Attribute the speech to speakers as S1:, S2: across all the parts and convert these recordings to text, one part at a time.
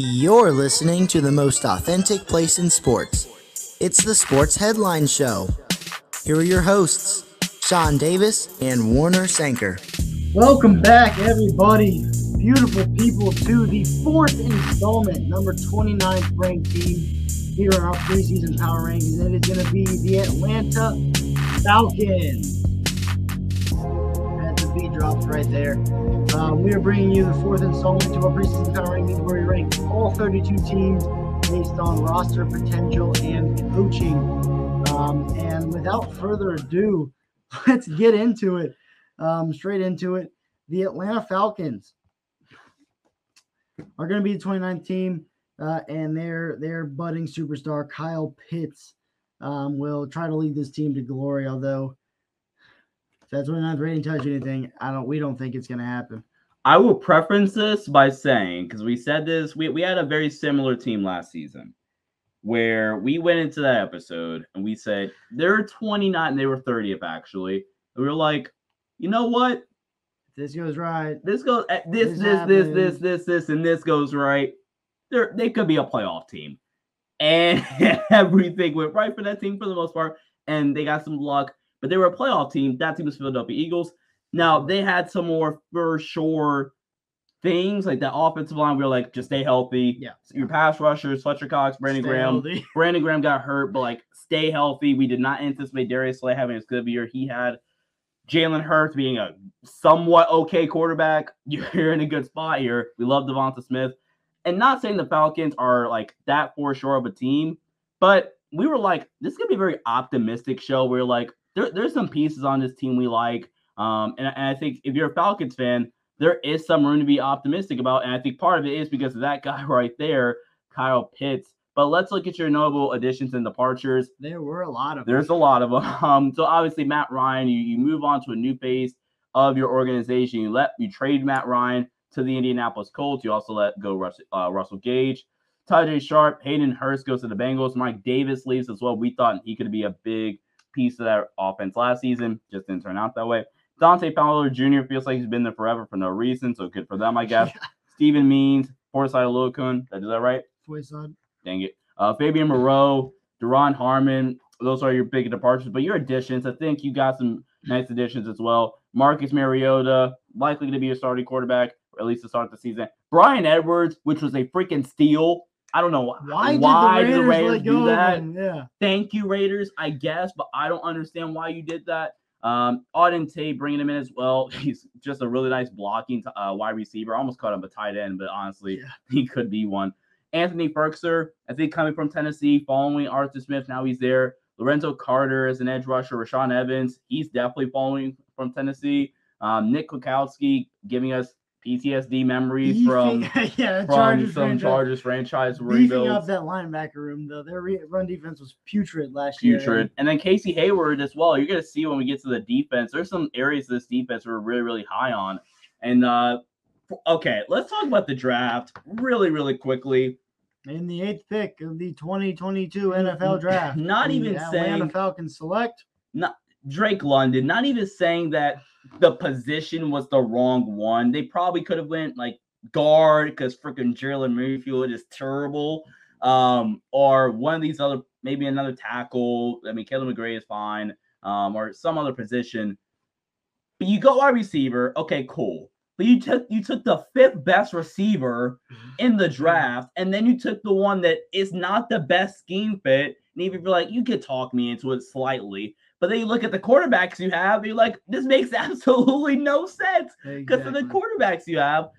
S1: You're listening to the most authentic place in sports. It's the Sports Headline Show. Here are your hosts, Sean Davis and Warner Sanker.
S2: Welcome back, everybody, beautiful people, to the fourth installment, number 29th ranked team here in our preseason power rankings. And it is going to be the Atlanta Falcons. That's the dropped right there. Uh, we are bringing you the fourth installment to our preseason power rankings, where we rank all 32 teams based on roster potential and coaching. Um, and without further ado, let's get into it. Um, straight into it. The Atlanta Falcons are going to be the 29th team, uh, and their their budding superstar Kyle Pitts um, will try to lead this team to glory. Although if that 29th rating tells you anything, I don't. We don't think it's going to happen.
S3: I will preference this by saying, because we said this, we, we had a very similar team last season where we went into that episode and we said they're 29 and they were 30th actually. And we were like, you know what?
S2: This goes right.
S3: This goes eh, this,
S2: This
S3: this, this, this, this, this, and this goes right. They're they could be a playoff team. And everything went right for that team for the most part. And they got some luck, but they were a playoff team. That team was Philadelphia Eagles. Now they had some more for sure things like that offensive line. We were like, just stay healthy.
S2: Yeah.
S3: Your pass rushers, Fletcher Cox, Brandon
S2: Stay
S3: Graham.
S2: healthy.
S3: Brandon Graham got hurt, but like stay healthy. We did not anticipate Darius Slay having as good of a year he had. Jalen Hurts being a somewhat okay quarterback. You're in a good spot here. We love Devonta Smith. And not saying the Falcons are like that for sure of a team, but we were like, this is gonna be a very optimistic show. We're like, there, there's some pieces on this team we like. Um, and, and I think if you're a Falcons fan, there is some room to be optimistic about. And I think part of it is because of that guy right there, Kyle Pitts. But let's look at your notable additions and departures.
S2: There were a lot of
S3: There's a lot of them. Um, so obviously Matt Ryan, you, you move on to a new phase of your organization. You let you trade Matt Ryan to the Indianapolis Colts. You also let go Russell, uh, Russell Gage, Tajae Sharpe, Hayden Hurst goes to the Bengals. Mike Davis leaves as well. We thought he could be a big piece of that offense last season. Just didn't turn out that way. Dante Fowler Jr. feels like he's been there forever for no reason. So good for them, I guess. Steven Means, Forsyth Olokun. Did I do that right?
S2: Foysad.
S3: Dang it. Uh, Fabian Moreau, Duron Harmon. Those are your big departures, but your additions, I think you got some nice additions as well. Marcus Mariota, likely to be a starting quarterback, or at least to start the season. Bryan Edwards, which was a freaking steal. I don't know
S2: Why,
S3: why
S2: did the Raiders, let go
S3: do that.
S2: him? Yeah.
S3: Thank you, Raiders, I guess, but I don't understand why you did that. Um, Auden Tate bringing him in as well. He's just a really nice blocking uh, wide receiver. I almost called him a tight end, but honestly,
S2: Yeah.
S3: he could be one. Anthony Firkser, I think coming from Tennessee, following Arthur Smith, now he's there. Lorenzo Carter as an edge rusher. Rashaan Evans, he's definitely following from Tennessee. Um, Nick Kwiatkowski giving us PTSD memories from,
S2: yeah,
S3: from
S2: Chargers
S3: some
S2: franchise.
S3: Chargers franchise
S2: beefing
S3: rebuilds.
S2: up that linebacker room though. Their re- run defense was putrid last year.
S3: putrid. And then Casey Hayward as well. You're gonna see when we get to the defense. There's some areas of this defense we're really, really high on. And uh okay, let's talk about the draft really, really quickly.
S2: In the eighth pick of the 2022 NFL draft,
S3: Not even
S2: Atlanta
S3: saying-
S2: Falcons select.
S3: Not Drake London, not even saying that the position was the wrong one. They probably could have went like guard because freaking Jalen Mayfield is terrible. Um, or one of these other, maybe another tackle. I mean, Kaleb McGary is fine. Um, or some other position. But you go wide receiver, okay, cool. But you took you took the fifth best receiver in the draft, and then you took the one that is not the best scheme fit. And even if you're like, you could talk me into it slightly, but then you look at the quarterbacks you have, you're like, this makes absolutely no sense because of the quarterbacks you have.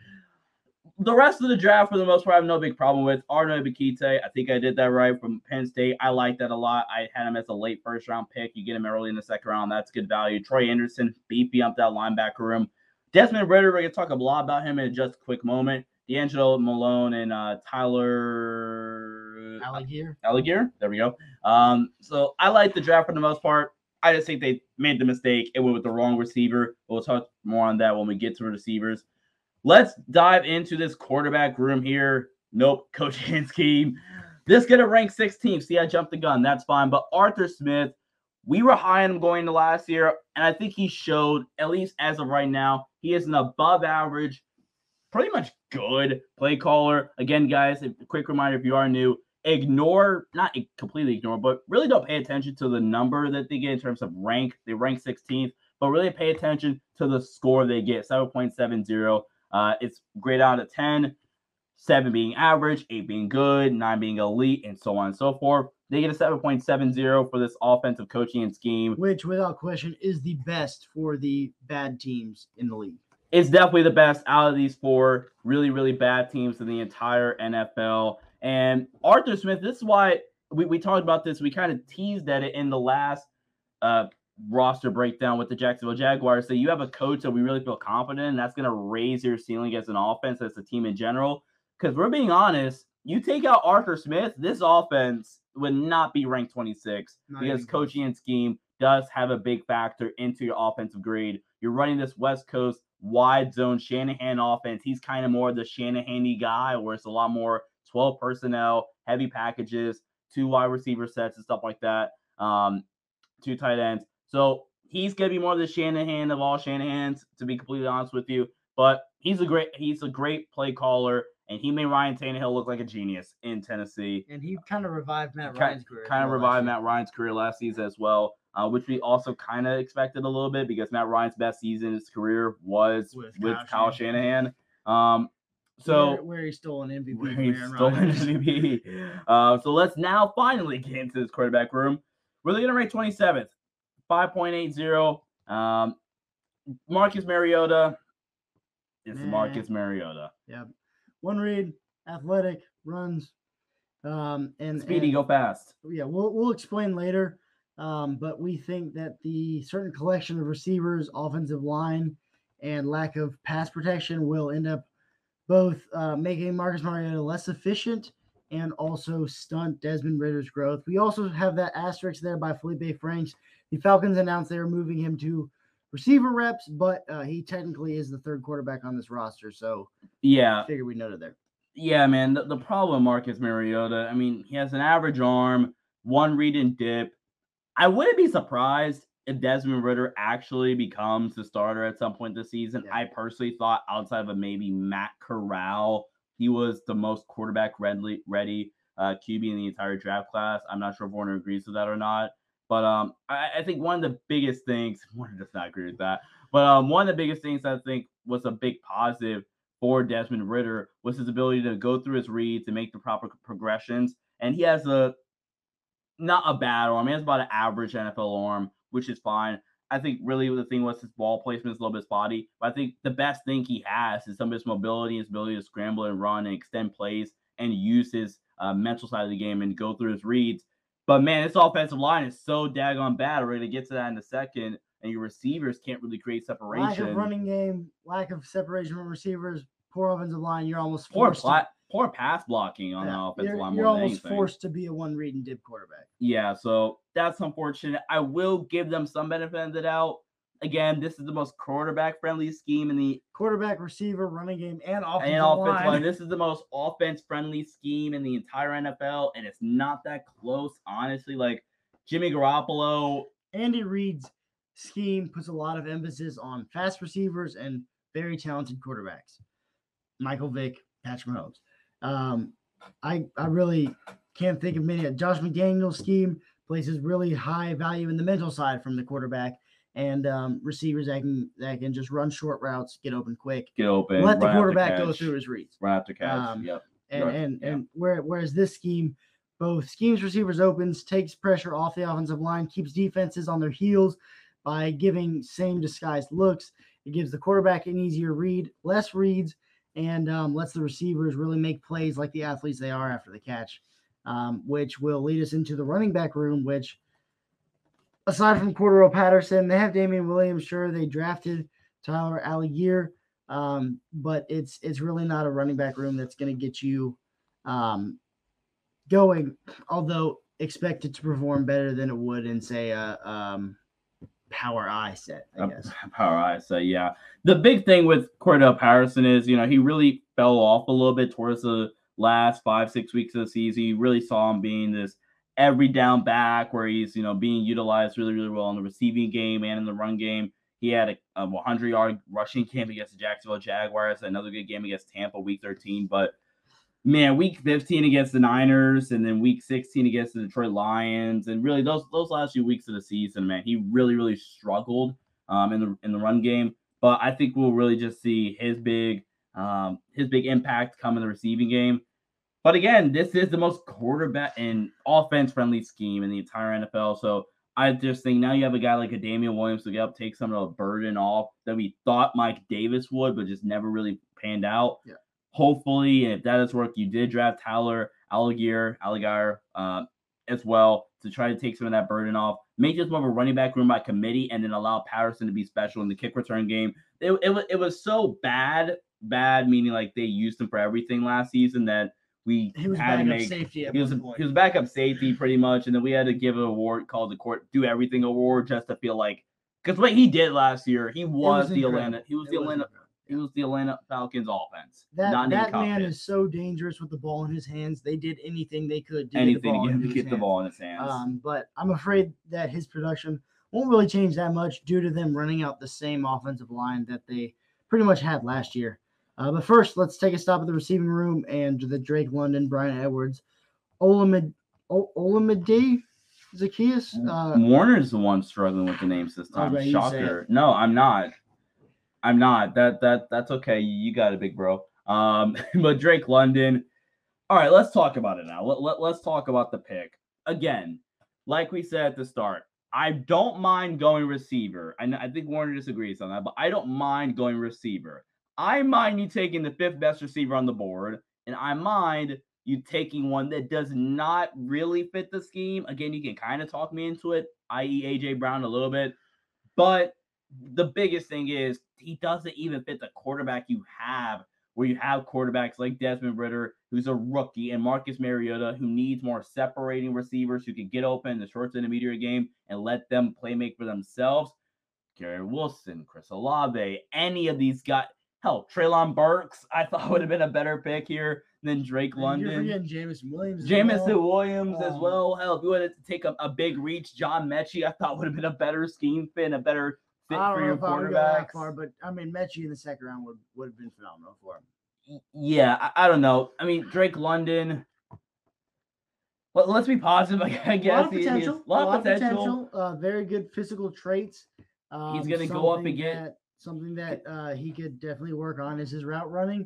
S3: The rest of the draft, for the most part, I have no big problem with. Arno Bakite, I think I did that right from Penn State. I like that a lot. I had him as a late first round pick. You get him early in the second round, that's good value. Troy Anderson, beefy up that linebacker room. Desmond Ridder, we're going to talk a lot about him in just a quick moment. D'Angelo Malone and uh, Tyler
S2: Alligator.
S3: Alligator. There we go. Um, so I like the draft for the most part. I just think they made the mistake. It went with the wrong receiver. We'll talk more on that when we get to receivers. Let's dive into this quarterback room here. Nope, Coach Hansky. This gonna rank 16th. See, I jumped the gun. That's fine. But Arthur Smith, we were high on him going to last year, and I think he showed, at least as of right now, he is an above average pretty much good play caller. Again, guys, a quick reminder if you are new, ignore, not completely ignore, but really don't pay attention to the number that they get in terms of rank. They rank 16th, but really pay attention to the score they get 7.70. Uh, it's grade out of 10, 7 being average, 8 being good, 9 being elite, and so on and so forth. They get a 7.70 for this offensive coaching and scheme.
S2: Which, without question, is the best for the bad teams in the league.
S3: It's definitely the best out of these four really, really bad teams in the entire NFL. And Arthur Smith, this is why we, we talked about this. We kind of teased at it in the last uh, roster breakdown with the Jacksonville Jaguars. So you have a coach that we really feel confident in. That's going to raise your ceiling as an offense, as a team in general. Because we're being honest, you take out Arthur Smith, this offense would not be ranked 26 not because coaching and scheme does have a big factor into your offensive grade. You're running this West Coast wide zone Shanahan offense. He's kind of more the Shanahan guy, where it's a lot more 12 personnel, heavy packages, two wide receiver sets and stuff like that, um, two tight ends. So he's gonna be more of the Shanahan of all Shanahans, to be completely honest with you. But he's a great he's a great play caller, and he made Ryan Tannehill look like a genius in Tennessee.
S2: And he kind of revived Matt Ryan's career.
S3: Kind of revived Matt Ryan's career last season as well. Uh, which we also kind of expected a little bit because Matt Ryan's best season in his career was with, with Kyle, Kyle Shanahan. Shanahan. Um, so
S2: where, where he stole an MVP.
S3: Where an MVP. Uh, so let's now finally get into this quarterback room. We're looking at rank 27th, 5.80. Um, Marcus Mariota is Man. Marcus Mariota.
S2: Yep. One read, athletic, runs, um, and
S3: speedy,
S2: and,
S3: go fast.
S2: Yeah, we'll we'll explain later. Um, but we think that the certain collection of receivers, offensive line, and lack of pass protection will end up both uh, making Marcus Mariota less efficient and also stunt Desmond Ridder's growth. We also have that asterisk there by Felipe Franks. The Falcons announced they were moving him to receiver reps, but uh, he technically is the third quarterback on this roster. So
S3: yeah,
S2: I figure we noted there.
S3: Yeah, man. The, the problem Marcus Mariota, I mean, he has an average arm, one read and dip. I wouldn't be surprised if Desmond Ridder actually becomes the starter at some point this season, yeah. I personally thought outside of a maybe Matt Corral, he was the most quarterback ready, ready uh, QB in the entire draft class. I'm not sure if Warner agrees with that or not. But um, I, I, think one of the biggest things, Warner does not agree with that, but um, one of the biggest things I think was a big positive for Desmond Ridder was his ability to go through his reads and make the proper progressions. And he has a not a bad arm. He has about an average NFL arm which is fine. I think really the thing was his ball placement is a little bit spotty. But I think the best thing he has is some of his mobility, and his ability to scramble and run and extend plays and use his uh, mental side of the game and go through his reads. But man, this offensive line is so daggone bad. We're going to get to that in a second. And your receivers can't really create separation. Lack
S2: of running game, lack of separation from receivers, poor offensive line. You're almost forced.
S3: Poor, to, poor pass blocking on yeah, the offensive line.
S2: You're almost forced to be a one read and dip quarterback.
S3: Yeah, so that's unfortunate. I will give them some benefit of the doubt. Again, this is the most quarterback friendly scheme in the
S2: quarterback, receiver, running game, and offensive, and
S3: offensive line. This is the most offense friendly scheme in the entire NFL, and it's not that close, honestly. Like Jimmy Garoppolo,
S2: Andy Reid's scheme puts a lot of emphasis on fast receivers and very talented quarterbacks. Michael Vick, Patrick Mahomes. Um, I I really can't think of many. A Josh McDaniel's scheme places really high value in the mental side from the quarterback and um, receivers that can that can just run short routes, get open quick,
S3: get open,
S2: let the quarterback go through his reads,
S3: run after catch. Um, yep.
S2: And right. and and where, whereas this scheme, both schemes receivers opens, takes pressure off the offensive line, keeps defenses on their heels by giving same disguised looks. It gives the quarterback an easier read, less reads, and um, lets the receivers really make plays like the athletes they are after the catch, um, which will lead us into the running back room, which aside from Cordarrelle Patterson, they have Damien Williams. Sure, they drafted Tyler Allgeier, um, but it's it's really not a running back room that's going to get you um, going. Although expected to perform better than it would in say a um, power I set, I uh, guess.
S3: Power I set, yeah. The big thing with Cordarrelle Patterson is, you know, he really fell off a little bit towards the last five, six weeks of the season. You really saw him being this every down back where he's, you know, being utilized really, really well in the receiving game and in the run game. He had a, a 100 yard rushing game against the Jacksonville Jaguars, another good game against Tampa week 13. But man, week 15 against the Niners, and then week 16 against the Detroit Lions, and really those those last few weeks of the season, man, he really really struggled um, in the in the run game. But I think we'll really just see his big um, his big impact come in the receiving game. But again, this is the most quarterback and offense friendly scheme in the entire NFL. So I just think now you have a guy like a Damien Williams to get up, take some of the burden off that we thought Mike Davis would, but just never really panned out.
S2: Yeah.
S3: Hopefully, if that does work, you did draft Tyler Allgeier, Allgeier uh, as well to try to take some of that burden off. Make this more of a running back room by committee, and then allow Patterson to be special in the kick return game. It, it, was, it was so bad, bad meaning like they used him for everything last season that we
S2: He was
S3: had to make
S2: safety
S3: he was
S2: one
S3: a,
S2: point.
S3: he was backup safety pretty much, and then we had to give an award called the court do everything award just to feel like because what he did last year, he was,
S2: was
S3: the
S2: incredible.
S3: Atlanta he was
S2: It
S3: the
S2: was
S3: Atlanta he was the Atlanta Falcons offense.
S2: That that man is so dangerous with the ball in his hands. They did anything they could to
S3: anything
S2: get the ball,
S3: to get, to get the ball in his hands.
S2: Um, but I'm afraid that his production won't really change that much due to them running out the same offensive line that they pretty much had last year. Uh, but first, let's take a stop at the receiving room and the Drake London, Bryan Edwards, Olamide, o- Olamide Zaccheaus. Uh,
S3: Warner's the one struggling with the names this time.
S2: Okay, you say
S3: Shocker. No, I'm not. I'm not. That that that's okay. You got it, big bro. Um, but Drake London. All right, let's talk about it now. Let, let, let's talk about the pick. Again, like we said at the start, I don't mind going receiver. I, I think Warner disagrees on that, but I don't mind going receiver. I mind you taking the fifth best receiver on the board, and I mind you taking one that does not really fit the scheme. Again, you can kind of talk me into it, i.e., AJ Brown a little bit. But the biggest thing is he doesn't even fit the quarterback you have, where you have quarterbacks like Desmond Ridder, who's a rookie, and Marcus Mariota, who needs more separating receivers who can get open in the short to intermediate game and let them play make for themselves. Garrett Wilson, Chris Olave, any of these guys. Hell, Treylon Burks, I thought would have been a better pick here than Drake
S2: and
S3: London.
S2: You're Jameson Williams. as
S3: Jameson
S2: well.
S3: Williams as
S2: Um,
S3: well. Hell, if you wanted to take a, a big reach, John Metchie, I thought would have been a better scheme fit, and a better fit
S2: I
S3: for
S2: don't know
S3: your
S2: if I would go that far, but I mean, Metchie in the second round would, would have been phenomenal for him.
S3: Yeah, I, I don't know. I mean, Drake London. Well, let's be positive. I
S2: A
S3: guess
S2: lot of
S3: he- he has-
S2: potential.
S3: lot of potential.
S2: Uh, very good physical traits. Um,
S3: He's gonna go up get-
S2: that- something that uh, he could definitely work on is his route running,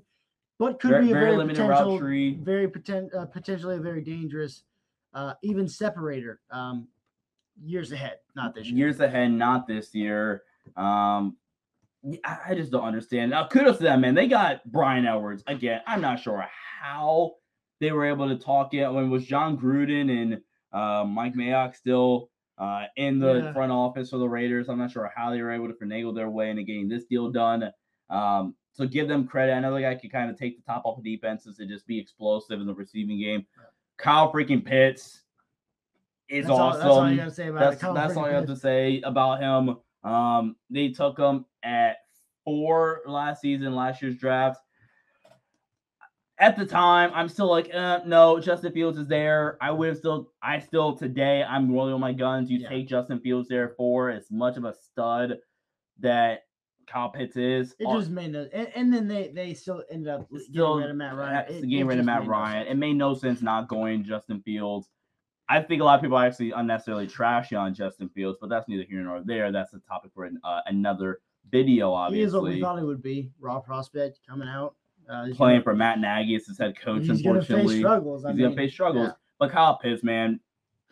S2: but could
S3: Very,
S2: be a
S3: very
S2: very,
S3: limited
S2: potential,
S3: route tree.
S2: very poten- uh, potentially a very dangerous, uh, even separator. Um, years ahead, not this year.
S3: Years ahead, not this year. Um, I just don't understand. Now, kudos to them, man. They got Bryan Edwards again. I'm not sure how they were able to talk it when was Jon Gruden and uh, Mike Mayock still uh, in the
S2: Yeah.
S3: front office for the Raiders. I'm not sure how they were able to finagle their way into getting this deal done. Um, so give them credit. Another guy could kind of take the top off of defenses and just be explosive in the receiving game. Kyle freaking Pitts is
S2: That's all,
S3: awesome.
S2: that's all you got to say about
S3: That's that's all
S2: Freeman
S3: have to say about him. Um, they took him at four last season, last year's draft. At the time, I'm still like, uh, no, Justin Fields is there. I would have still, I still today, I'm rolling on my guns. You
S2: Yeah.
S3: take Justin Fields there for as much of a stud that Kyle Pitts is.
S2: It just made no, and, and then they they still ended up
S3: still
S2: getting rid of Matt Ryan. It- it
S3: rid of Matt
S2: made no
S3: Ryan. It made no sense not going Justin Fields. I think a lot of people are actually unnecessarily trashy on Justin Fields, but that's neither here nor there. That's a topic for an, uh, another video,
S2: He is what we
S3: obviously.
S2: thought he would be. Raw prospect coming out. Uh,
S3: Playing
S2: gonna-
S3: for Matt Nagy as his head coach,
S2: he's gonna face struggles. I
S3: He's gonna face struggles.
S2: yeah.
S3: But Kyle Pitts, man,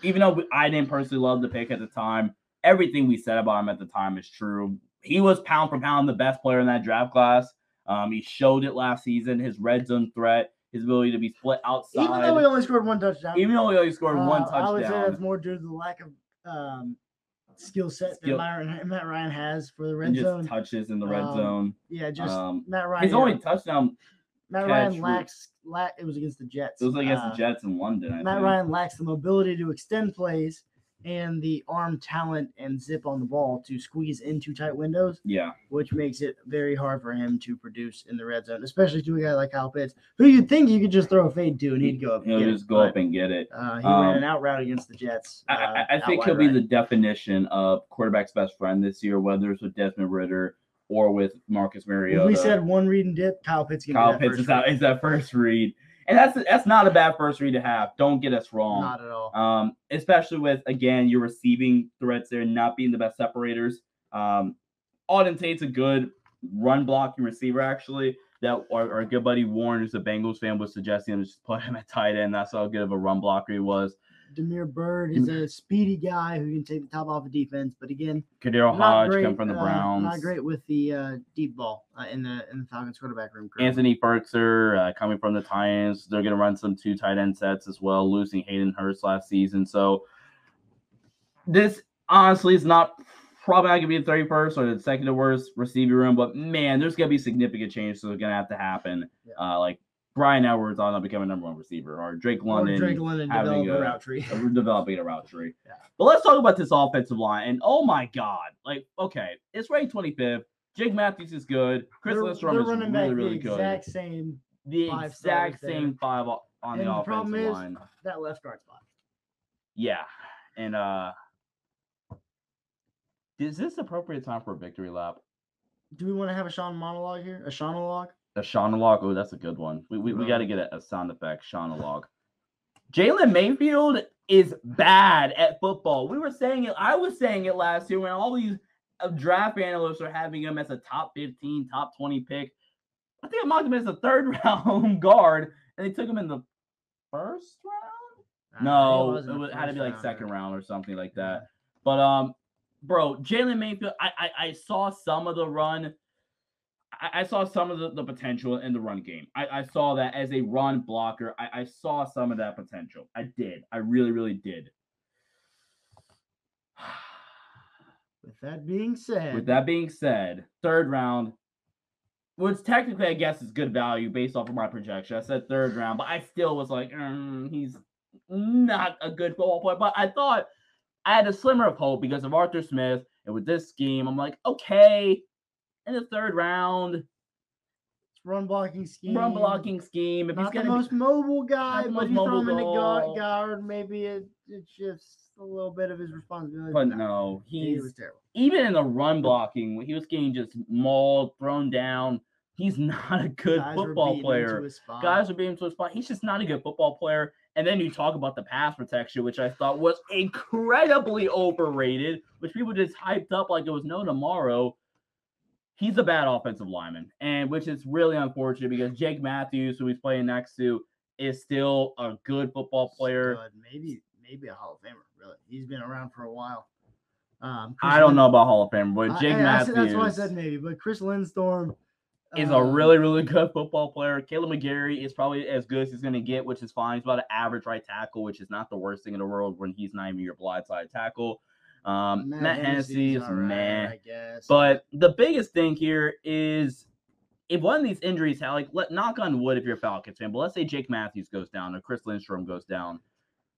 S3: even though I didn't personally love the pick at the time, everything we said about him at the time is true. He was pound for pound the best player in that draft class. Um, he showed it last season. His red zone threat, his ability to be split outside.
S2: Even though he only scored one touchdown,
S3: Even though he only scored one
S2: uh, I would say
S3: touchdown
S2: that's more due to the lack of um, skill set
S3: Skill-
S2: that Myron, Matt Ryan has for the red
S3: and just
S2: zone.
S3: touches in the red
S2: Um,
S3: zone.
S2: yeah, just
S3: Um,
S2: Matt Ryan.
S3: his
S2: yeah,
S3: only touchdown
S2: Matt Ryan lacks. Lack, it was against the Jets.
S3: it was against
S2: Uh,
S3: the Jets in London. I
S2: Matt
S3: think.
S2: Ryan lacks the mobility to extend plays and the arm talent and zip on the ball to squeeze into tight windows,
S3: Yeah.
S2: which makes it very hard for him to produce in the red zone, especially to a guy like Kyle Pitts, who you'd think you could just throw a fade to and he'd go up. and
S3: He'll
S2: get
S3: just
S2: it,
S3: go
S2: but,
S3: up and get it.
S2: Uh, he
S3: Um,
S2: ran an out route against the Jets.
S3: I,
S2: uh,
S3: I, I
S2: out
S3: think he'll be the definition of quarterback's best friend this year, whether it's with Desmond Ridder or with Marcus Mariota.
S2: If we said one read and dip, Kyle Pitts
S3: Kyle Pitts is, out, is that first read, and that's that's not a bad first read to have. Don't get us wrong.
S2: Not at all.
S3: Um, especially with again your receiving threats there not being the best separators. Um, Auden Tate's a good run blocking receiver actually. That our, our good buddy Warren, who's a Bengals fan, was suggesting him to just put him at tight end. That's how good of a run blocker he was.
S2: Damiere Byrd is a speedy guy who can take the top off of defense, but again,
S3: Kadero
S2: not
S3: Hodge
S2: great.
S3: come from the
S2: uh,
S3: Browns.
S2: not great with the uh, deep ball uh, in the in the Falcons quarterback room. currently.
S3: Anthony Firkser uh, coming from the Titans. They're going to run some two tight end sets as well, losing Hayden Hurst last season. So this honestly is not probably not going to be the 31st or the second to worst receiver room, but man, there's going to be significant changes that are going to have to happen.
S2: Yeah.
S3: Uh, like Bryan Edwards on to become a number one receiver, or Drake
S2: Or
S3: London,
S2: Drake London
S3: having
S2: a
S3: a-
S2: route tree.
S3: developing a route tree.
S2: Yeah.
S3: But let's talk about this offensive line. And oh my God, like, okay, it's ranked 25th. Jake Matthews is good. Chris
S2: They're-
S3: Lindstrom
S2: they're
S3: is
S2: running
S3: really,
S2: back
S3: really
S2: the
S3: good
S2: exact same
S3: the
S2: five
S3: exact same five on
S2: And
S3: the
S2: the problem
S3: offensive
S2: is-
S3: line.
S2: that left guard spot.
S3: Yeah, and uh, is this appropriate time for a victory lap?
S2: Do we want to have a Sean monologue here? A Seanologue?
S3: A Shaunologue. Oh, that's a good one. We we, we got to get a, a sound effect. Shaunologue. Jalen Mayfield is bad at football. We were saying it. I was saying it last year when all these uh, draft analysts are having him as a top 15, top 20 pick. I think I mocked him as a third round guard, and they took him in the first round. No,
S2: wasn't
S3: it had to be like
S2: rounder.
S3: second round or something like that. But um, bro, Jalen Mayfield, I, I I saw some of the run. I, I saw some of the, the potential in the run game. I, I saw that as a run blocker. I, I saw some of that potential. I did. I really, really did.
S2: With that being said,
S3: With that being said, third round, which technically I guess is good value based off of my projection. I said third round, but I still was like, "Mm, he's not a good football player. But I thought I had a slimmer of hope because of Arthur Smith and with this scheme, I'm like, okay, in the third round,
S2: run blocking scheme.
S3: run blocking scheme. If
S2: Not
S3: he's
S2: the most mobile guy,
S3: the
S2: but
S3: most
S2: you throw him
S3: mobile
S2: into guard, maybe it, it shifts a little bit of his responsibility.
S3: but no,
S2: he
S3: he's
S2: was terrible.
S3: even in the run blocking, when he was getting just mauled, thrown down. He's not a good
S2: Guys
S3: football player.
S2: to his spot.
S3: guys are being to a spot. He's just not a good football player. And then you talk about the pass protection, which I thought was incredibly overrated, which people just hyped up like it was no tomorrow. He's a bad offensive lineman, and which is really unfortunate because Jake Matthews, who he's playing next to, is still a good football player.
S2: Stud, maybe maybe a Hall of Famer. Really, he's been around for a while. Um,
S3: I don't know about Hall of Fame, but Jake
S2: I- I
S3: Matthews
S2: said- that's why I said maybe. But Chris Lindstrom
S3: is a
S2: um,
S3: really, really good football player. Kaleb McGary is probably as good as he's going to get, which is fine. He's about an average right tackle, which is not the worst thing in the world when he's not even your blindside tackle. Um, Matt, Hennessy is
S2: all right,
S3: man.
S2: I guess.
S3: But the biggest thing here is if one of these injuries, how like let knock on wood if you're a Falcons fan, but let's say Jake Matthews goes down or Chris Lindstrom goes down.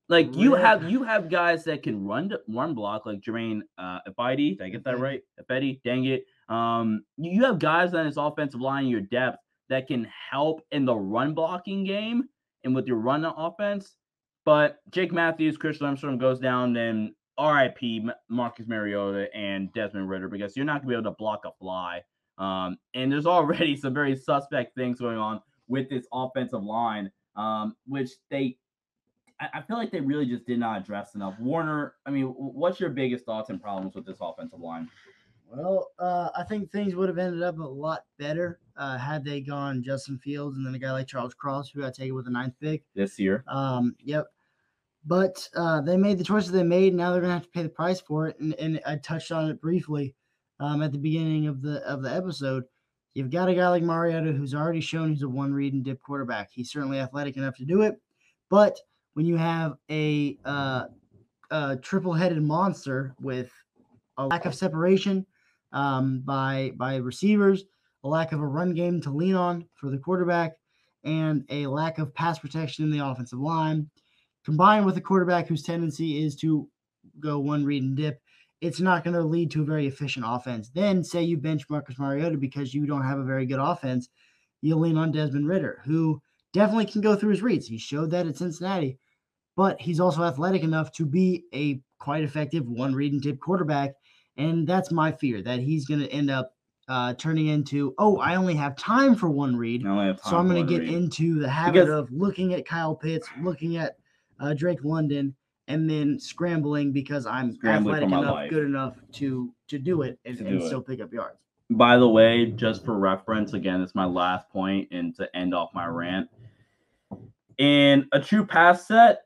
S3: Like you have you have guys that can run to, run block like Germain uh Ifedi. Did I get that
S2: Ifedi.
S3: right? Ifedi, dang it. Um you have guys on this offensive line in your depth that can help in the run blocking game and with your run offense. But Jake Matthews, Chris Lindstrom goes down, then RIP Marcus Mariota and Desmond Ridder because you're not gonna be able to block a fly. Um, and there's already some very suspect things going on with this offensive line, um, which they I, I feel like they really just did not address enough. Warner, I mean, what's your biggest thoughts and problems with this offensive line?
S2: Well, uh, I think things would have ended up a lot better uh, had they gone Justin Fields and then a guy like Charles Cross, who I take it with the ninth pick.
S3: This year,
S2: Um, yep. But uh, they made the choices they made. And now they're gonna have to pay the price for it. And, and I touched on it briefly um, at the beginning of the of the episode. You've got a guy like Mariota who's already shown he's a one read and dip quarterback. He's certainly athletic enough to do it. But when you have a, uh, a triple headed monster with a lack of separation um, by by receivers, a lack of a run game to lean on for the quarterback, and a lack of pass protection in the offensive line, combined with a quarterback whose tendency is to go one read and dip, it's not going to lead to a very efficient offense. Then say you bench Marcus Mariota because you don't have a very good offense, you lean on Desmond Ridder, who definitely can go through his reads. He showed that at Cincinnati, but he's also athletic enough to be a quite effective one read and dip quarterback. And that's my fear that he's going to end up uh, turning into, oh, I only have time for one read. so I'm going to get read. into the habit because, of looking at Kyle Pitts, looking at uh, Drake London, and then scrambling because I'm scrambling athletic enough, life. good enough to to do it and, and still pick up yards.
S3: By the way, just for reference, again, it's my last point, and to end off my rant. In a true pass set,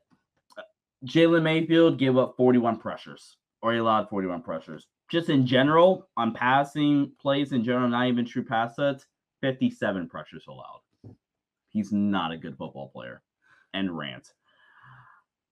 S3: Jalen Mayfield gave up 41 pressures, or he allowed 41 pressures. Just in general, on passing plays in general, not even true pass sets, 57 pressures allowed. He's not a good football player. And rant.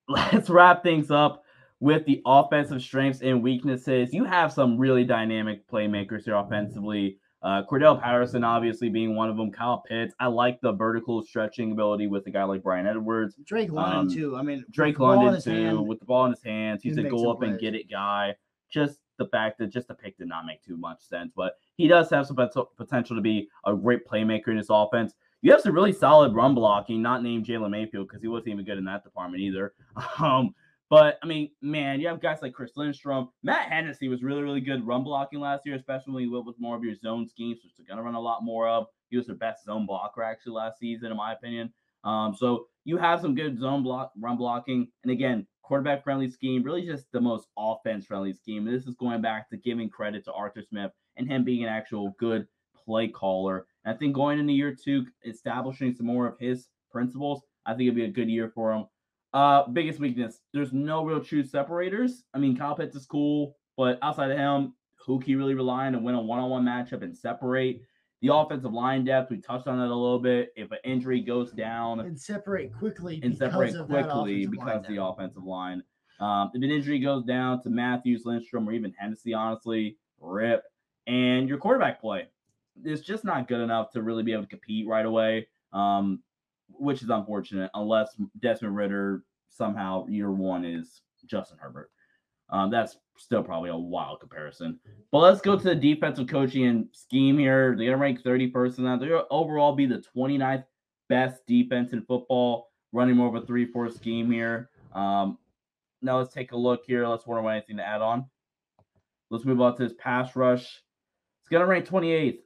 S3: Let's wrap things up with the offensive strengths and weaknesses. You have some really dynamic playmakers here offensively. Uh, Cordarrelle Patterson, obviously being one of them. Kyle Pitts. I like the vertical stretching ability with a guy like Bryan Edwards.
S2: Drake London um, too. I mean,
S3: Drake London too. Hand, with the ball in his hands, he's a go up and get it guy. Just the fact that just the pick did not make too much sense, but he does have some potential to be a great playmaker in this offense. You have some really solid run blocking, not named Jalen Mayfield because he wasn't even good in that department either. Um, but I mean, man, you have guys like Chris Lindstrom. Matt Hennessy was really, really good run blocking last year, especially when you went with more of your zone schemes, which they're going to run a lot more of. He was their best zone blocker actually last season, in my opinion. Um, so you have some good zone block run blocking. And again, quarterback friendly scheme, really just the most offense friendly scheme. And this is going back to giving credit to Arthur Smith and him being an actual good play caller. I think going into year two, establishing some more of his principles, I think it'd be a good year for him. Uh, biggest weakness: there's no real true separators. I mean, Kyle Pitts is cool, but outside of him, who can you really rely on to win a one-on-one matchup and separate? The offensive line depth, we touched on that a little bit. If an injury goes down,
S2: and separate quickly,
S3: and separate quickly because of the offensive line. Um, if an injury goes down to Matthews, Lindstrom, or even Hennessy, honestly, rip. And your quarterback play is just not good enough to really be able to compete right away. Um, which is unfortunate unless Desmond Ridder somehow year one is Justin Herbert. Um, that's still probably a wild comparison. But let's go to the defensive coaching and scheme here. They're going to rank 31st in that. They're overall be the 29th best defense in football, running more of a 3 4 scheme here. Um, now let's take a look here. Let's wonder anything to add on. Let's move on to this pass rush. It's going to rank 28th.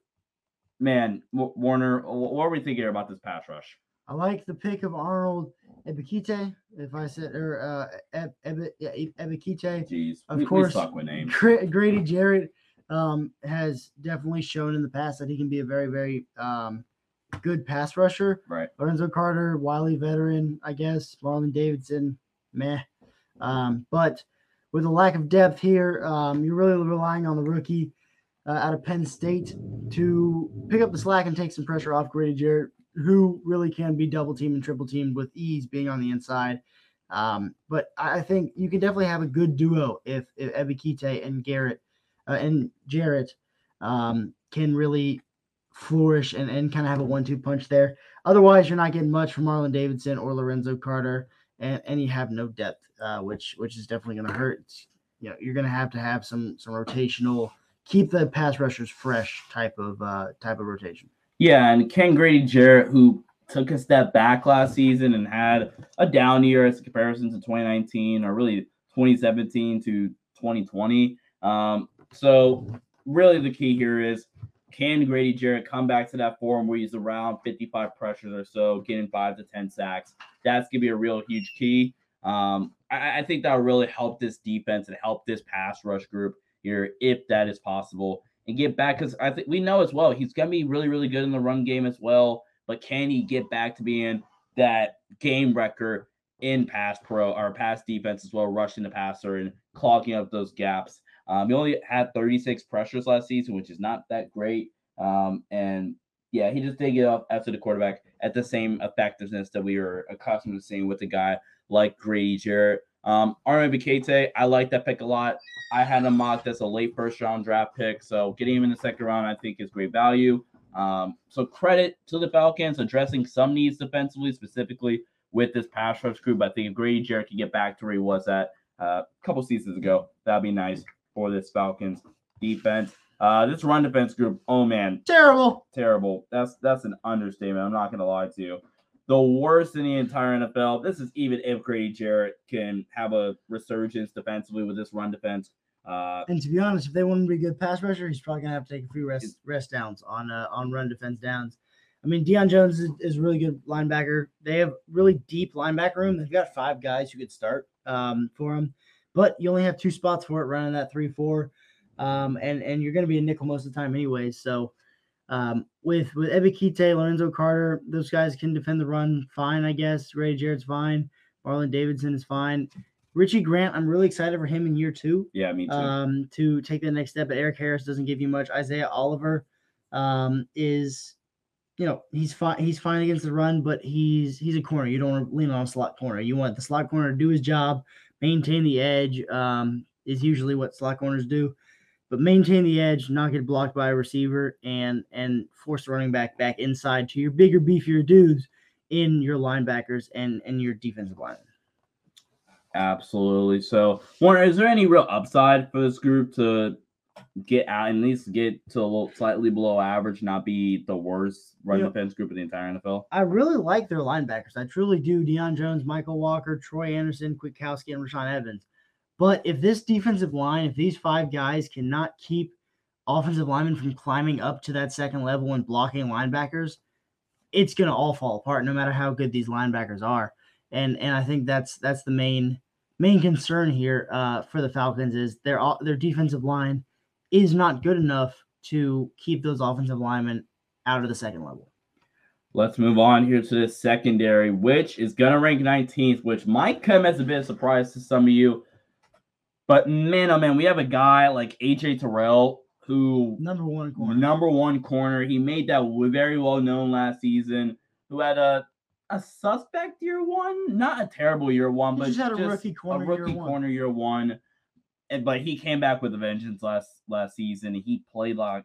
S3: Man, Warner, what are we thinking about this pass rush?
S2: I like the pick of Arnold Ebiketie, if I said, or uh, Eb, yeah, Ebiketie.
S3: Jeez, of we, course, we with names.
S2: Grady Jarrett um, has definitely shown in the past that he can be a very, very um, good pass rusher.
S3: Right.
S2: Lorenzo Carter, Wiley veteran, I guess. Marlon Davidson, meh. Um, but with a lack of depth here, um, you're really relying on the rookie uh, out of Penn State to pick up the slack and take some pressure off Grady Jarrett who really can be double teamed and triple teamed with ease being on the inside. Um, but I think you can definitely have a good duo if, if Ebiketie and Garrett uh, and Jarrett um, can really flourish and, and kind of have a one-two punch there. Otherwise, you're not getting much from Marlon Davidson or Lorenzo Carter, and, and you have no depth, uh, which which is definitely going to hurt. You know, you're going to have to have some some rotational, keep the pass rushers fresh type of uh, type of rotation.
S3: Yeah, and Ken Grady Jarrett, who took a step back last season and had a down year as a comparison to 2019 or really 2017 to 2020. Um, so really the key here is can Grady Jarrett come back to that form where he's around 55 pressures or so, getting five to 10 sacks? That's gonna be a real huge key. Um, I, I think that will really help this defense and help this pass rush group here if that is possible and get back because I think we know as well he's gonna be really, really good in the run game as well. But can he get back to being that game wrecker in pass pro or pass defense as well, rushing the passer and clogging up those gaps? Um, he only had 36 pressures last season, which is not that great. Um, and yeah, he just did get up after the quarterback at the same effectiveness that we were accustomed to seeing with a guy like Grady Jarrett. Um, Ebiketie, I like that pick a lot. I had him mocked as a late first round draft pick, so getting him in the second round, I think, is great value. Um, so credit to the Falcons addressing some needs defensively, specifically with this pass rush group. I think if Grady Jarrett can get back to where he was at uh, a couple seasons ago. That'd be nice for this Falcons defense. Uh, this run defense group, oh man,
S2: Terrible.
S3: terrible. That's that's an understatement. I'm not gonna lie to you. The worst in the entire NFL. This is even if Grady Jarrett can have a resurgence defensively with this run defense. Uh,
S2: And to be honest, if they want to be a good pass rusher, he's probably gonna have to take a few rest rest downs on uh, on run defense downs. I mean, Deion Jones is, is a really good linebacker. They have really deep linebacker room. They've got five guys who could start um, for them, but you only have two spots for it running that three four, um, and and you're gonna be a nickel most of the time anyways. So um, with with Ebikite, Lorenzo Carter, those guys can defend the run fine, I guess. Ray Jarrett's fine. Marlon Davidson is fine. Richie Grant, I'm really excited for him in year two
S3: yeah, me too.
S2: um, to take the next step. But Erik Harris doesn't give you much. Isaiah Oliver um, is, you know, he's fine. He's fine against the run, but he's he's a corner. You don't want to lean on a slot corner. You want the slot corner to do his job, maintain the edge. Um, is usually what slot corners do, but maintain the edge, not get blocked by a receiver, and and force the running back back inside to your bigger, beefier dudes in your linebackers and and your defensive line.
S3: Absolutely. So, Warner, is there any real upside for this group to get out and at least get to a little slightly below average, not be the worst run
S2: Yeah.
S3: defense group in the entire NFL?
S2: I really like their linebackers. I truly do. Deion Jones, Mykal Walker, Troy Anderson, Kwiatkowski, and Rashaan Evans. But if this defensive line, if these five guys cannot keep offensive linemen from climbing up to that second level and blocking linebackers, it's gonna all fall apart, no matter how good these linebackers are. And and I think that's that's the main main concern here uh, for the Falcons is their their defensive line is not good enough to keep those offensive linemen out of the second level.
S3: Let's move on here to the secondary, which is going to rank 19th, which might come as a bit of a surprise to some of you. But man, oh man, we have a guy like AJ Terrell who
S2: Number one corner.
S3: number one corner. He made that very well known last season. Who had a a suspect year one, not a terrible year one,
S2: He
S3: but
S2: just had a rookie corner
S3: a
S2: year
S3: rookie
S2: one.
S3: corner year one. And but he came back with a vengeance last last season. He played like,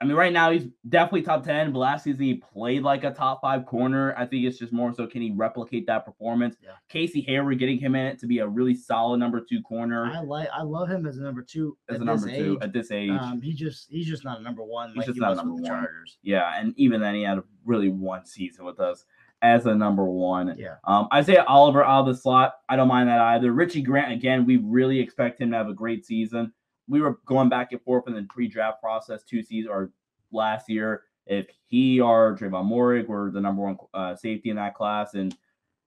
S3: I mean, right now he's definitely top ten. But last season he played like a top five corner. I think it's just more so can he replicate that performance?
S2: Yeah.
S3: Casey Hayward getting him in it to be a really solid number two corner
S2: I like I love him as a number two
S3: as
S2: at
S3: a number
S2: this
S3: two
S2: age.
S3: at this age.
S2: Um, he just he's just not a number one
S3: He's
S2: like
S3: just
S2: he
S3: not number one.
S2: Chargers.
S3: Yeah, and even then he had a really one season with us as a number one.
S2: Yeah.
S3: Um, Isaiah Oliver out of the slot, I don't mind that either. Richie Grant again, we really expect him to have a great season. We were going back and forth in the pre-draft process two seasons or last year if he or Trevon Moehrig were the number one uh, safety in that class, and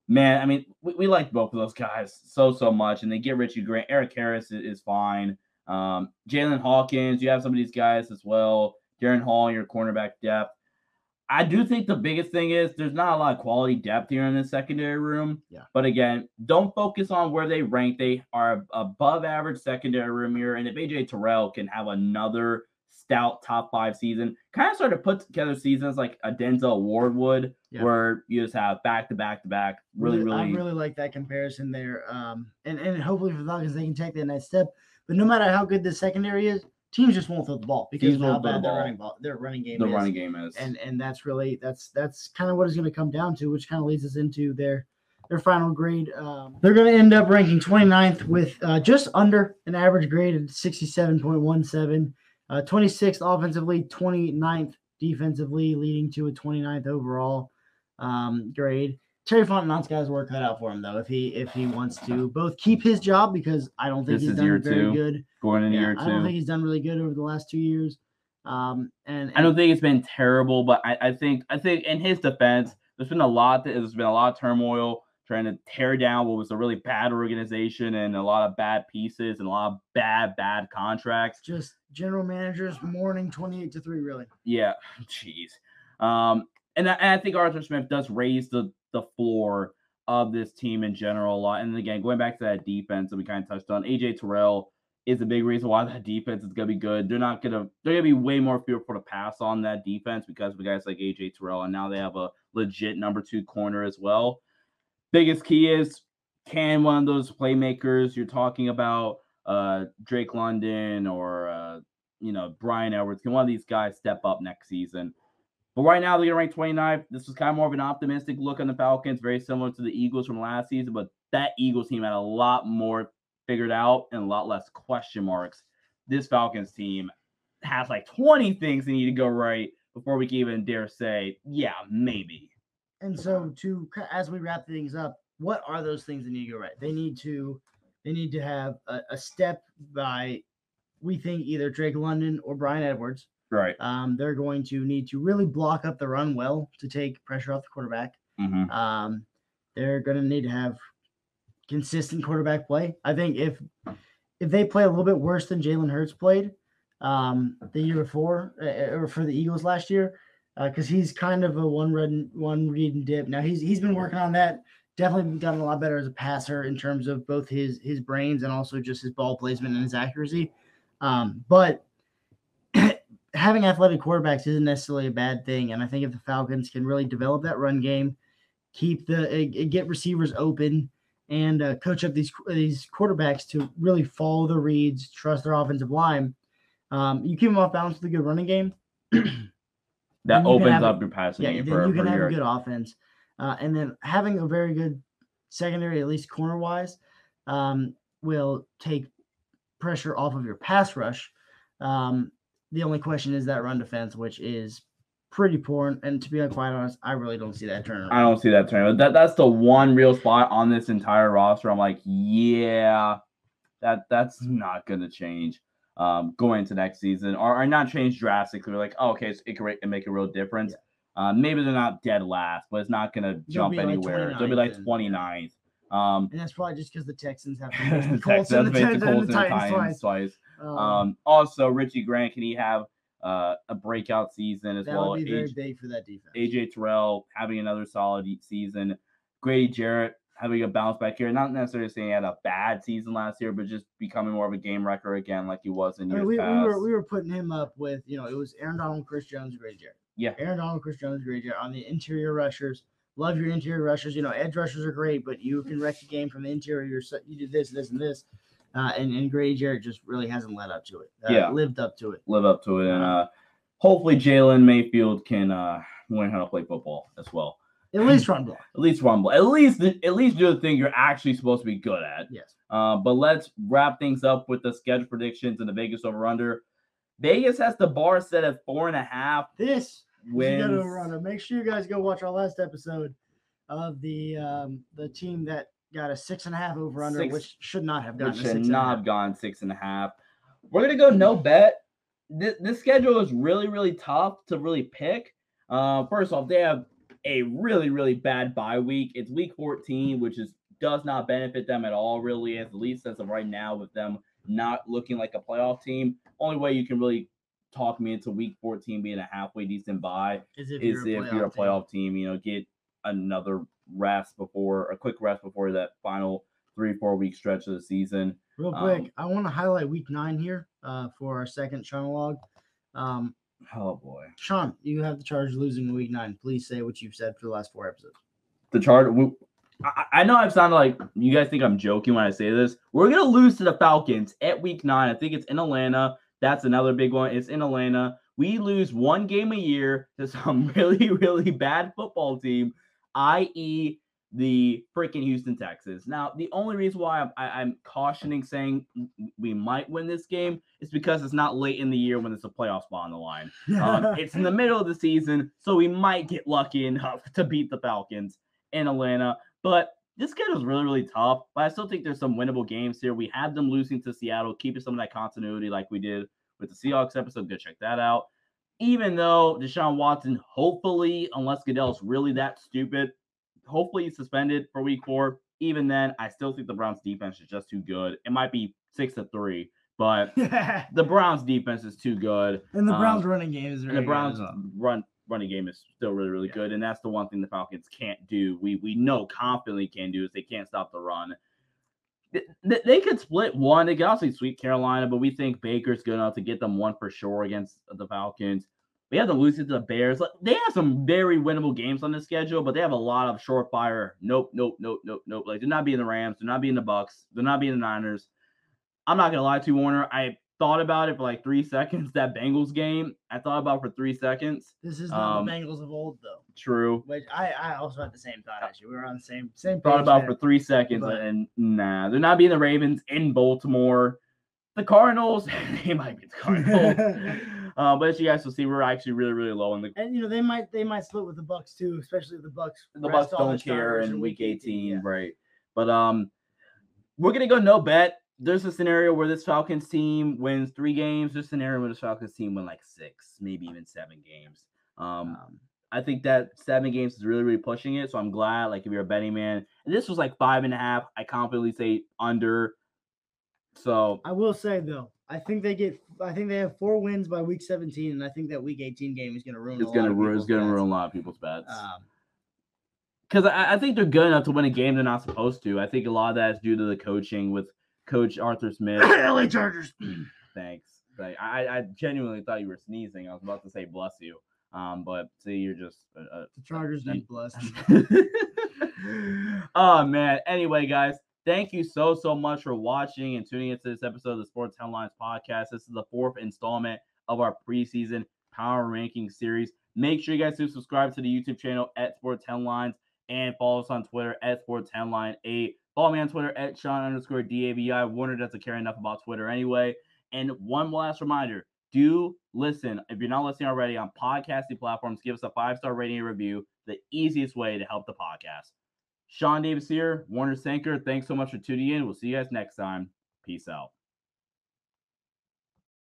S3: man, I mean, we, we like both of those guys so so much, and they get Richie Grant. Erik Harris is, is fine. Um, Jaylinn Hawkins, you have some of these guys as well. Darren Hall, your cornerback depth. I do think the biggest thing is there's not a lot of quality depth here in the secondary room.
S2: Yeah.
S3: But again, don't focus on where they rank. They are above average secondary room here. And if AJ Terrell can have another stout top five season, kind of sort of put together seasons like a Denzel Ward would,
S2: Yeah.
S3: where you just have back to back to back. Really, really,
S2: I really like that comparison there. Um, and and hopefully for the Falcons they can take that next step. But no matter how good the secondary is, teams just won't throw the ball because
S3: Teams
S2: of how
S3: won't throw the
S2: bad their running ball their running game
S3: the
S2: is.
S3: running game is.
S2: and and that's really that's that's kind of what it's going to come down to which kind of leads us into their their final grade um, they're going to end up ranking 29th with uh, just under an average grade of 67.17 uh, 26th offensively 29th defensively leading to a 29th overall um, grade Terry Fontenot's got his work cut out for him though if he if he wants to both keep his job because I don't think
S3: This
S2: he's done very
S3: two.
S2: good
S3: going in
S2: Yeah,
S3: year
S2: I don't think he's done really good over the last two years um, and,
S3: I don't think it's been terrible, but I, I think I think in his defense, there's been a lot that there's been a lot of turmoil trying to tear down what was a really bad organization and a lot of bad pieces and a lot of bad, bad contracts.
S2: just general managers mourning 28 to 3 really
S3: Yeah, jeez. Um, and I, and I think Arthur Smith does raise the the floor of this team in general a lot. And again, going back to that defense that we kind of touched on, AJ Terrell is a big reason why that defense is gonna be good. They're not gonna they're gonna be way more fearful to pass on that defense because of guys like AJ Terrell, and now they have a legit number two corner as well. Biggest key is can one of those playmakers you're talking about, uh, Drake London or uh, you know Bryan Edwards, can one of these guys step up next season? But right now they're gonna rank 29th. This was kind of more of an optimistic look on the Falcons, very similar to the Eagles from last season. But that Eagles team had a lot more figured out and a lot less question marks. This Falcons team has like 20 things they need to go right before we can even dare say, yeah, maybe.
S2: And so to as we wrap things up, what are those things that need to go right? They need to they need to have a, a step by we think either Drake London or Bryan Edwards.
S3: Right.
S2: Um, they're going to need to really block up the run well to take pressure off the quarterback.
S3: Mm-hmm.
S2: Um, they're going to need to have consistent quarterback play. I think if if they play a little bit worse than Jalen Hurts played um, the year before, uh, or for the Eagles last year, because uh, he's kind of a one run one read and dip. Now he's he's been working on that. Definitely done a lot better as a passer in terms of both his his brains and also just his ball placement and his accuracy. Um, but having athletic quarterbacks isn't necessarily a bad thing. And I think if the Falcons can really develop that run game, keep the uh, get receivers open, and uh, coach up these these quarterbacks to really follow the reads, trust their offensive line, um, you keep them off balance with a good running game.
S3: that opens up your passing
S2: yeah,
S3: game.
S2: Then
S3: for,
S2: you can have
S3: your...
S2: a good offense, uh, and then having a very good secondary, at least corner wise, um, will take pressure off of your pass rush. Um, the only question is that run defense, which is pretty poor. And to be quite honest, I really don't see that turning.
S3: I don't see that turning. That that's the one real spot on this entire roster. I'm like, yeah, that that's not gonna change um, going into next season, or, or not change drastically. We're like, oh, okay, so it can make a real difference. Yeah. Um, maybe they're not dead last, but it's not gonna jump anywhere. They'll be like 29th. Um,
S2: and that's probably just because the Texans have to the Colts and the, and the Titans,
S3: twice. twice. Um, um, also, Richie Grant, can he have uh, a breakout season as
S2: that
S3: well?
S2: That would be very big for that defense.
S3: AJ Terrell having another solid season. Grady Jarrett having a bounce back here. Not necessarily saying he had a bad season last year, but just becoming more of a game wrecker again, like he was in years I mean,
S2: we,
S3: past.
S2: We were, we were putting him up with, you know, it was Aaron Donald, Chris Jones, Grady Jarrett.
S3: Yeah.
S2: Aaron Donald, Chris Jones, Grady Jarrett on the interior rushers. Love your interior rushers. You know, edge rushers are great, but you can wreck the game from the interior. You do this, this, and this. Uh, and, and Grady Jarrett just really hasn't led up to it. Uh,
S3: yeah.
S2: Lived up to it.
S3: Live up to it. And uh, hopefully Jalen Mayfield can uh, learn how to play football as well.
S2: At least run block.
S3: At least run block. At least at least do the thing you're actually supposed to be good at.
S2: Yes.
S3: Uh, but let's wrap things up with the schedule predictions and the Vegas over under. Vegas has the bar set at four and a half.
S2: This
S3: wins.
S2: over under. Make sure you guys go watch our last episode of the um, the team that got a six and a half over under, six, which should not have gone.
S3: Should not have gone six and a half. We're gonna go no bet. This, this schedule is really really tough to really pick. Uh, first off, they have a really, really bad bye week. It's week 14, which is does not benefit them at all, really, at least as of right now, with them not looking like a playoff team. Only way you can really talk me into week 14 being a halfway decent bye
S2: is if,
S3: is
S2: you're,
S3: if you're a playoff team. team. You know, get another rest before a quick rest before that final three, four week stretch of the season.
S2: Real quick, um, I want to highlight week nine here uh, for our second channel log. Um,
S3: Oh boy,
S2: Sean, you have the Chargers losing in Week Nine. Please say what you've said for the last four episodes.
S3: The charge. I, I know I've sounded like you guys think I'm joking when I say this. We're gonna lose to the Falcons at Week Nine. I think it's in Atlanta. That's another big one. It's in Atlanta. We lose one game a year to some really, really bad football team, i.e., the freaking Houston Texans. Now, the only reason why I'm, I, am cautioning saying we might win this game is because it's not late in the year when there's a playoff spot on the line. Um, it's in the middle of the season, so we might get lucky enough to beat the Falcons in Atlanta. But this schedule is really, really tough. But I still think there's some winnable games here. We had them losing to Seattle, keeping some of that continuity like we did with the Seahawks episode. Go check that out. Even though Deshaun Watson, hopefully, unless Goodell's really that stupid, hopefully he's suspended for week four. Even then, I still think the Browns defense is just too good. It might be six to three, but the Browns defense is too good.
S2: And the Browns um, running game is
S3: and the Browns run running game is still really, really yeah. good. And that's the one thing the Falcons can't do. We we know confidently can do is they can't stop the run. They, they could split one. They could also sweep Carolina, but we think Baker's good enough to get them one for sure against the Falcons. We have them losing to the Bears. They have some very winnable games on the schedule, but they have a lot of short fire. Nope, nope, nope, nope, nope. Like they're not being the Rams. They're not being the Bucks. They're not being the Niners. I'm not gonna lie to you, Warner. I thought about it for like three seconds. That Bengals game, I thought about it for three seconds.
S2: This is not
S3: Um,
S2: the Bengals of old, though.
S3: True.
S2: Which I, I also had the same thought as you. We were on the same same.
S3: Thought about
S2: there.
S3: for three seconds,
S2: But-
S3: and nah, they're not being the Ravens in Baltimore. The Cardinals, they might be the Cardinals. uh, but as you guys will see, we're actually really, really low in the
S2: and you know they might they might split with the Bucks too, especially if the Bucks.
S3: the Bucks don't care in week 18,
S2: yeah.
S3: right? But um, we're gonna go no bet. There's a scenario where this Falcons team wins three games. There's a scenario where this Falcons team win like six, maybe even seven games. Um,
S2: Um,
S3: I think that seven games is really, really pushing it. So I'm glad, like, if you're a betting man, and this was like five and a half, I confidently say under. So
S2: I will say though, I think they get. I think they have four wins by week 17, and I think that week 18 game is going to ruin.
S3: it's gonna ruin, it's gonna ruin a lot of people's bets.
S2: Um,
S3: because I, I think they're good enough to win a game they're not supposed to. I think a lot of that is due to the coaching with Coach Arthur Smith.
S2: LA Chargers.
S3: Thanks. Like, I, I genuinely thought you were sneezing. I was about to say bless you. Um, but see, you're just. Uh,
S2: The Chargers need bless.
S3: oh man. Anyway, guys, thank you so so much for watching and tuning into this episode of the Sports Headlines Podcast. This is the fourth installment of our preseason power ranking series. Make sure you guys do subscribe to the YouTube channel at Sports Headlines and follow us on Twitter at Sports Headline 8. Follow me on Twitter at Sean underscore DAVI. Warner doesn't care enough about Twitter anyway. And one last reminder do listen. If you're not listening already on podcasting platforms, give us a five star rating and review. The easiest way to help the podcast. Sean Davis here, Warner Sanker. Thanks so much for tuning in. We'll see you guys next time. Peace out.